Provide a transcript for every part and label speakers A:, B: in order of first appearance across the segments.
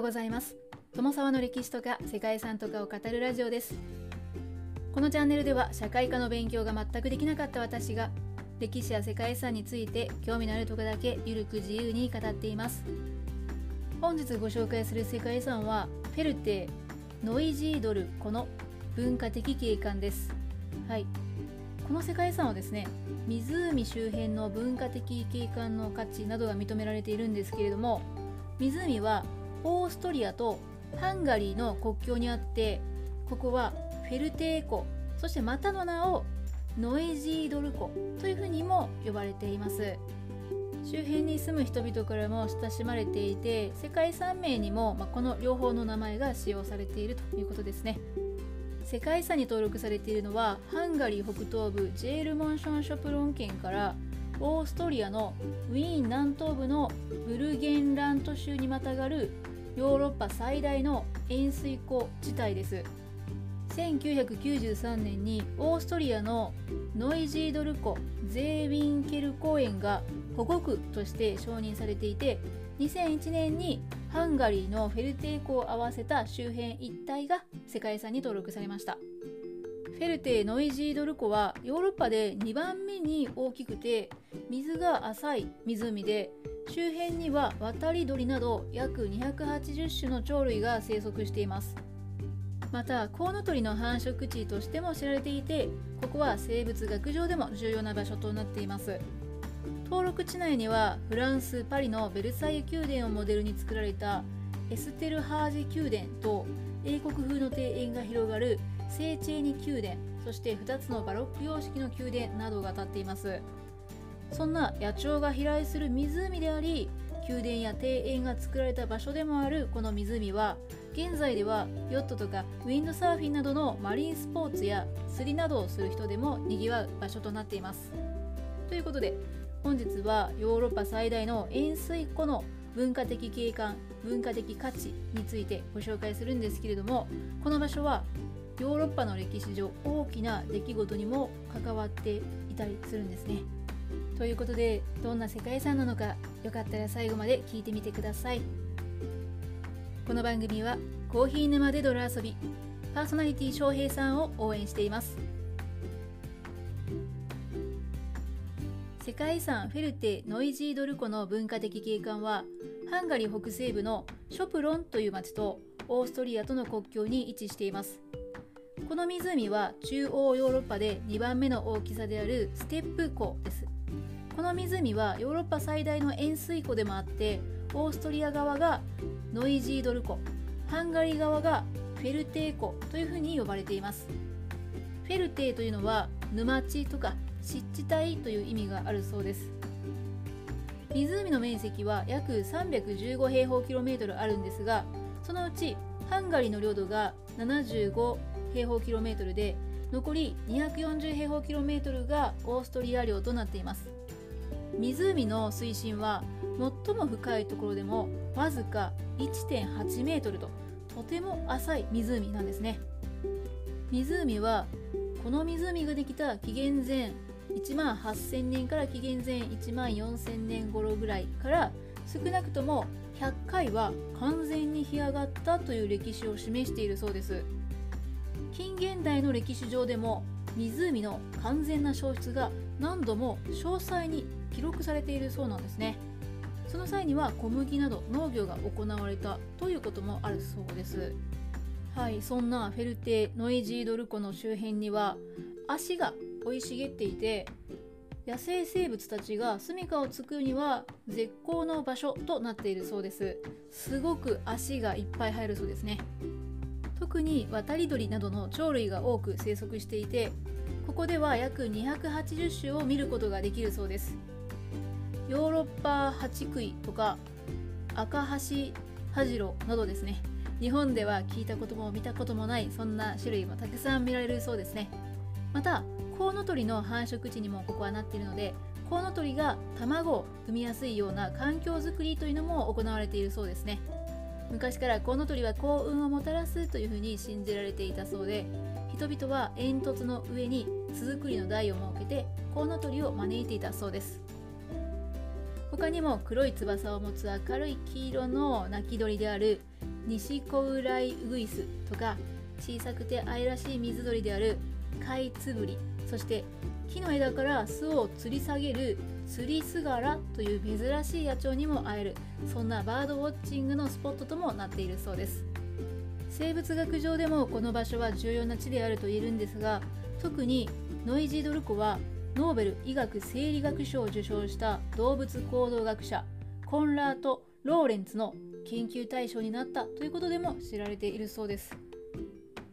A: ようございます。友沢の歴史とか世界遺産とかを語るラジオです。このチャンネルでは社会科の勉強が全くできなかった私が歴史や世界遺産について興味のあるところだけゆるく自由に語っています。本日ご紹介する世界遺産はフェルテノイジードルこの文化的景観です。はい。この世界遺産はですね湖周辺の文化的景観の価値などが認められているんですけれども湖はオーストリアとハンガリーの国境にあってここはフェルテー湖そしてまたの名をノエジードル湖というふうにも呼ばれています。周辺に住む人々からも親しまれていて世界遺産名にも、まあ、この両方の名前が使用されているということですね。世界遺産に登録されているのはハンガリー北東部ジェールモンションショプロン県からオーストリアのウィーン南東部のブルゲンラント州にまたがるヨーロッパ最大の塩水湖地帯です。1993年にオーストリアのノイジードル湖ゼーウィンケル公園が保護区として承認されていて2001年にハンガリーのフェルテー湖を合わせた周辺一帯が世界遺産に登録されました。フェルテノイジードル湖はヨーロッパで2番目に大きくて水が浅い湖で周辺には渡り鳥など約280種の鳥類が生息しています。またコウノトリの繁殖地としても知られていてここは生物学上でも重要な場所となっています。登録地内にはフランス・パリのベルサイユ宮殿をモデルに作られたエステルハージ宮殿と英国風の庭園が広がる聖チェーニ宮殿そして2つのバロック様式の宮殿などが建っています。そんな野鳥が飛来する湖であり宮殿や庭園が作られた場所でもあるこの湖は現在ではヨットとかウィンドサーフィンなどのマリンスポーツや釣りなどをする人でもにぎわう場所となっています。ということで本日はヨーロッパ最大の塩水湖の文化的景観文化的価値についてご紹介するんですけれどもこの場所はヨーロッパの歴史上大きな出来事にも関わっていたりするんですね。ということでどんな世界遺産なのかよかったら最後まで聞いてみてください。この番組はコーヒー沼で泥遊びパーソナリティ翔平さんを応援しています。世界遺産フェルテ・ノイジードル湖の文化的景観はハンガリー北西部のショプロンという町とオーストリアとの国境に位置しています。この湖は中央ヨーロッパで2番目の大きさであるステップ湖です。この湖はヨーロッパ最大の塩水湖でもあってオーストリア側がノイジードル湖ハンガリー側がフェルテー湖というふうに呼ばれています。フェルテーというのは沼地とか湿地帯という意味があるそうです。湖の面積は約315平方キロメートルあるんですがそのうちハンガリーの領土が75平方キロメートルで残り240平方キロメートルがオーストリア領となっています。湖の水深は最も深いところでもわずか1.8メートルととても浅い湖なんですね。湖はこの湖ができた紀元前1万8000年から紀元前1万4000年頃ぐらいから少なくとも100回は完全に干上がったという歴史を示しているそうです。近現代の歴史上でも湖の完全な消失が何度も詳細に記録されているそうなんですね。その際には小麦など農業が行われたということもあるそうです。はいそんなフェルテ・ノイジードル湖の周辺には足が生い茂っていて野生生物たちが住処を作るには絶好の場所となっているそうです。すごく足がいっぱい入るそうですね。特に渡り鳥などの鳥類が多く生息していてここでは約280種を見ることができるそうです。ヨーロッパハチクイとか赤ハシハジロなどですね。日本では聞いたことも見たこともないそんな種類もたくさん見られるそうですね。またコウノトリの繁殖地にもここはなっているのでコウノトリが卵を産みやすいような環境づくりというのも行われているそうですね。昔からコウノトリは幸運をもたらすというふうに信じられていたそうで人々は煙突の上に巣作りの台を設けてコウノトリを招いていたそうです。他にも黒い翼を持つ明るい黄色の鳴き鳥である西コウライウグイスとか小さくて愛らしい水鳥であるカイツブリそして木の枝から巣を吊り下げる釣りスガラという珍しい野鳥にも会える。そんなバードウォッチングのスポットともなっているそうです。生物学上でもこの場所は重要な地であると言えるんですが特にノイジードルコはノーベル医学生理学賞を受賞した動物行動学者コンラート・ローレンツの研究対象になったということでも知られているそうです。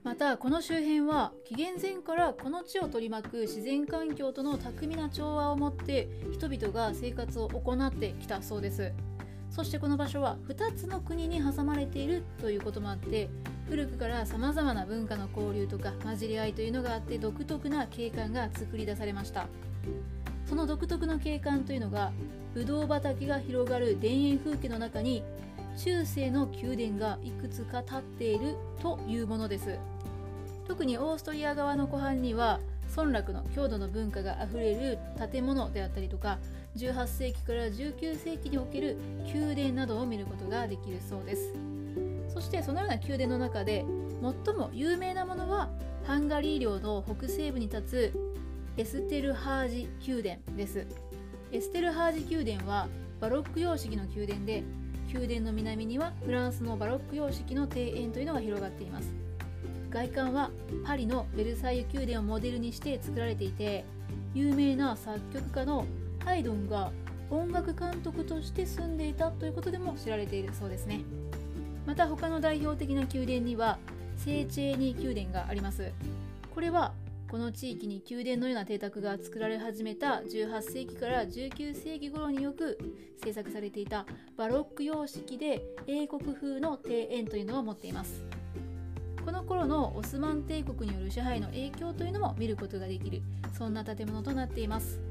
A: またこの周辺は紀元前からこの地を取り巻く自然環境との巧みな調和を持って人々が生活を行ってきたそうです。そしてこの場所は2つの国に挟まれているということもあって古くからさまざまな文化の交流とか混じり合いというのがあって独特な景観が作り出されました。その独特の景観というのがブドウ畑が広がる田園風景の中に中世の宮殿がいくつか建っているというものです。特にオーストリア側の湖畔には村落の郷土の文化があふれる建物であったりとか18世紀から19世紀における宮殿などを見ることができるそうです。そしてそのような宮殿の中で最も有名なものはハンガリー領の北西部に立つエステルハージ宮殿です。エステルハージ宮殿はバロック様式の宮殿で宮殿の南にはフランスのバロック様式の庭園というのが広がっています。外観はパリのベルサイユ宮殿をモデルにして作られていて有名な作曲家のハイドンが音楽監督として住んでいたということでも知られているそうですね。また他の代表的な宮殿にはセーチェーニ宮殿があります。これはこの地域に宮殿のような邸宅が作られ始めた18世紀から19世紀頃によく制作されていたバロック様式で英国風の庭園というのを持っています。この頃のオスマン帝国による支配の影響というのも見ることができるそんな建物となっています。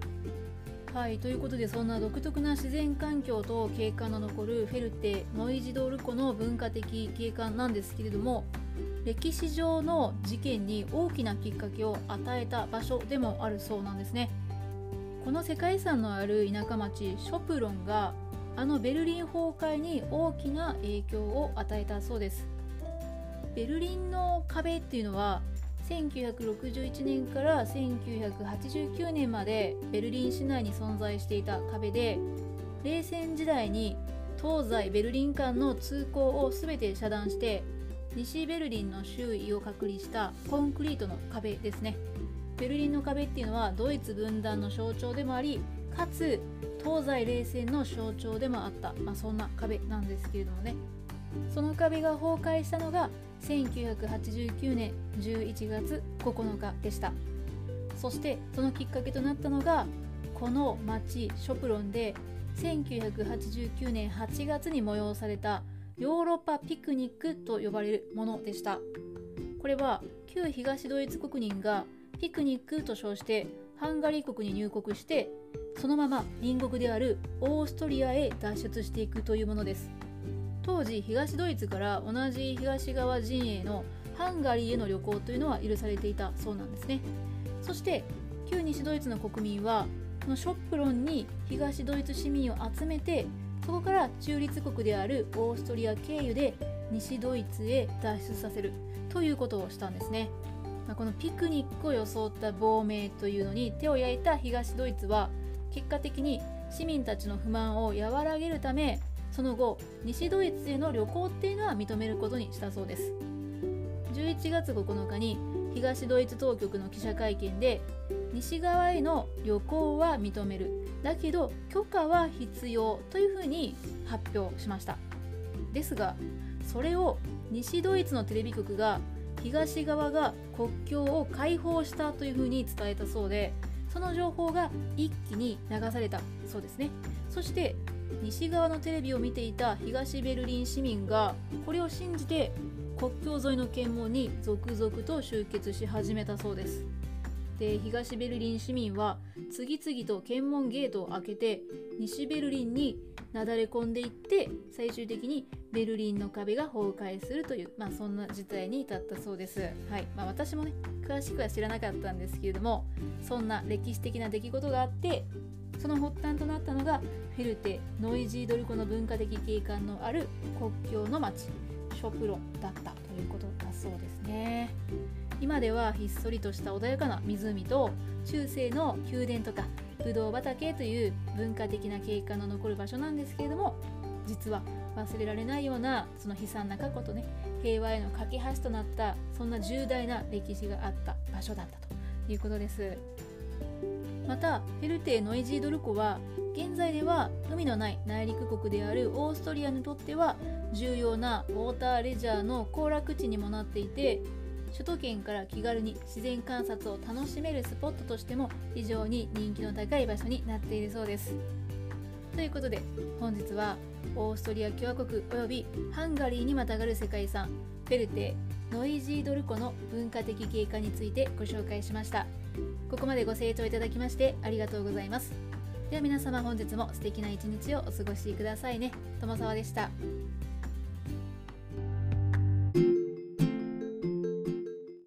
A: はいということでそんな独特な自然環境と景観の残るフェルテ・ノイジドール湖の文化的景観なんですけれども歴史上の事件に大きなきっかけを与えた場所でもあるそうなんですね。この世界遺産のある田舎町ショプロンがあのベルリン崩壊に大きな影響を与えたそうです。ベルリンの壁っていうのは1961年から1989年までベルリン市内に存在していた壁で冷戦時代に東西ベルリン間の通行を全て遮断して西ベルリンの周囲を隔離したコンクリートの壁ですね。ベルリンの壁っていうのはドイツ分断の象徴でもありかつ東西冷戦の象徴でもあった、まあ、そんな壁なんですけれどもね。その壁が崩壊したのが1989年11月9日でした。そしてそのきっかけとなったのがこの町ショプロンで1989年8月に催されたヨーロッパピクニックと呼ばれるものでした。これは旧東ドイツ国民がピクニックと称してハンガリー国に入国してそのまま隣国であるオーストリアへ脱出していくというものです。当時東ドイツから同じ東側陣営のハンガリーへの旅行というのは許されていたそうなんですね。そして旧西ドイツの国民はこのショップロンに東ドイツ市民を集めてそこから中立国であるオーストリア経由で西ドイツへ脱出させるということをしたんですね、まあ、このピクニックを装った亡命というのに手を焼いた東ドイツは結果的に市民たちの不満を和らげるためその後西ドイツへの旅行っていうのは認めることにしたそうです。11月9日に東ドイツ当局の記者会見で西側への旅行は認める。だけど許可は必要というふうに発表しました。ですがそれを西ドイツのテレビ局が東側が国境を開放したというふうに伝えたそうでその情報が一気に流されたそうですね。そして西側のテレビを見ていた東ベルリン市民がこれを信じて国境沿いの検問に続々と集結し始めたそうです。で東ベルリン市民は次々と検問ゲートを開けて西ベルリンになだれ込んでいって最終的にベルリンの壁が崩壊するという、まあ、そんな事態に至ったそうです、はい。まあ、私もね詳しくは知らなかったんですけれどもそんな歴史的な出来事があってその発端となったのがフェルテ・ノイジードルコの文化的景観のある国境の町ショプロだったということだそうですね。今ではひっそりとした穏やかな湖と中世の宮殿とかブドウ畑という文化的な景観の残る場所なんですけれども実は忘れられないようなその悲惨な過去とね平和への架け橋となったそんな重大な歴史があった場所だったということです。またフェルテー・ノイジードル湖は現在では海のない内陸国であるオーストリアにとっては重要なウォーターレジャーの行楽地にもなっていて首都圏から気軽に自然観察を楽しめるスポットとしても非常に人気の高い場所になっているそうです。ということで本日はオーストリア共和国およびハンガリーにまたがる世界遺産フェルテノイジードル湖の文化的景観についてご紹介しましたここまでご清聴いただきましてありがとうございます。では皆様本日も素敵な一日をお過ごしくださいね。友沢でした。